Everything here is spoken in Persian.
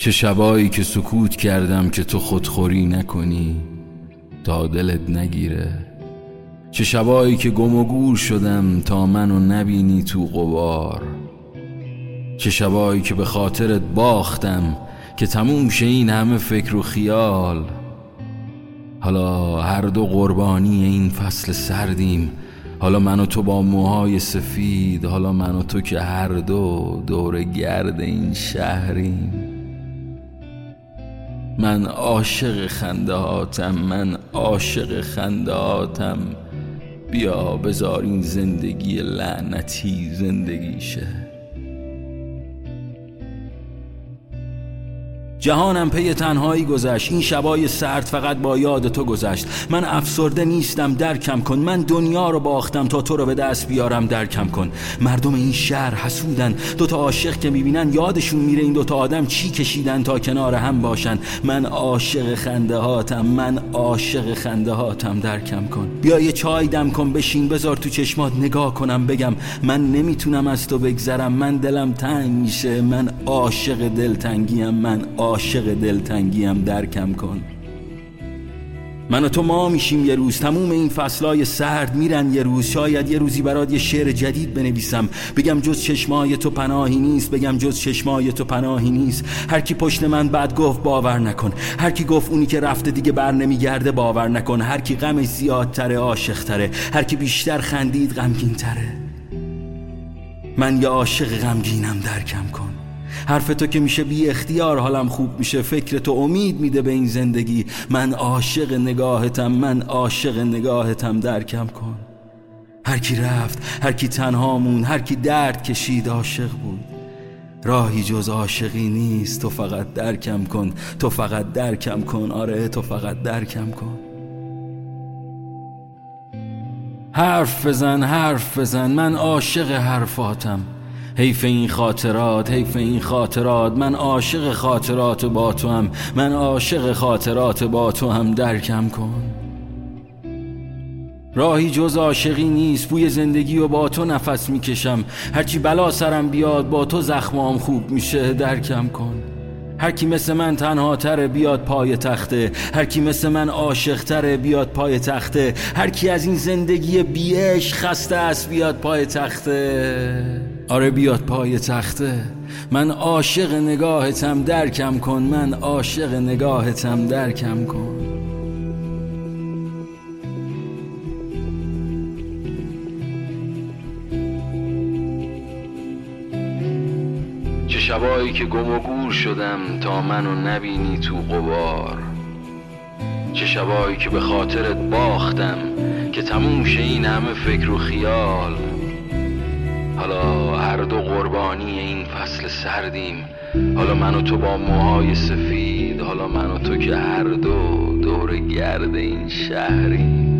چه شبایی که سکوت کردم که تو خودخوری نکنی تا دلت نگیره. چه شبایی که گم و گور شدم تا منو نبینی تو قبار چه شبایی که به خاطرت باختم که تموم شه این همه فکر و خیال. حالا هر دو قربانی این فصل سردیم. حالا من و تو با موهای سفید حالا من و تو که هر دو دور گرد این شهریم. من عاشق خنده من عاشق خنده بیا بذار این زندگی لعنتی زندگیشه. جهانم پی تنهایی گذشت. این شبای سرد فقط با یاد تو گذشت. من افسرده نیستم درکم کن. من دنیا رو باختم تا تو رو به دست بیارم درکم کن. مردم این شهر حسودن. دوتا عاشق که می‌بینن یادشون میره این دوتا آدم چی کشیدن تا کنار هم باشن. من عاشق خنده هاتم من عاشق خنده هاتم درکم کن. بیا یه چای دم کن بشین بذار تو چشمات نگاه کنم بگم من نمی‌تونم از تو بگذرم من دلم تنگ میشه من عاشق دلتنگیم من عاشق دلتنگیم درکم کن. من و تو ما میشیم یه روز. تموم این فصلای سرد میرن یه روز. شاید یه روزی برات یه شعر جدید بنویسم. بگم جز چشمای تو پناهی نیست. بگم جز چشمای تو پناهی نیست. هر کی پشت من بعد گفت باور نکن. هر کی گفت اونی که رفته دیگه بر نمیگرده باور نکن. هر کی غمش زیادتره عاشق تره هر کی بیشتر خندید غمگین تره من یه عاشق غمگینم درکم کن. حرف تو که میشه بی اختیار حالم خوب میشه فکر تو امید میده به این زندگی. من عاشق نگاهتم من عاشق نگاهتم درکم کن. هر کی رفت هر کی تنها مون هر کی درد کشید عاشق بود. راهی جز عاشقی نیست تو فقط درکم کن. تو فقط درکم کن آره تو فقط درکم کن. حرف بزن حرف بزن من عاشق حرفاتم. حیف این خاطرات حیف این خاطرات. من عاشق خاطرات با تو هم من عاشق خاطرات با تو هم درکم کن. راهی جز عاشقی نیست بوی زندگی و با تو نفس می‌کشم. هرچی بلا سرم بیاد با تو زخمام خوب میشه. درکم کن. هر کی مثل من تنها تره بیاد پای تخته. هر کی مثل من عاشق تره بیاد پای تخته. هر کی از این زندگی بیش خسته است بیاد پای تخته. آره بیاد پای تخته. من عاشق نگاهتم درکم کن. من عاشق نگاهتم درکم کن. شبایی که گم و گور شدم تا منو نبینی تو قبار چه شبایی که به خاطرت باختم که تموم شه این همه فکر و خیال. حالا هر دو قربانی این فصل سردیم. حالا من و تو با موهای سفید حالا من و تو که هر دو دور گرد این شهریم.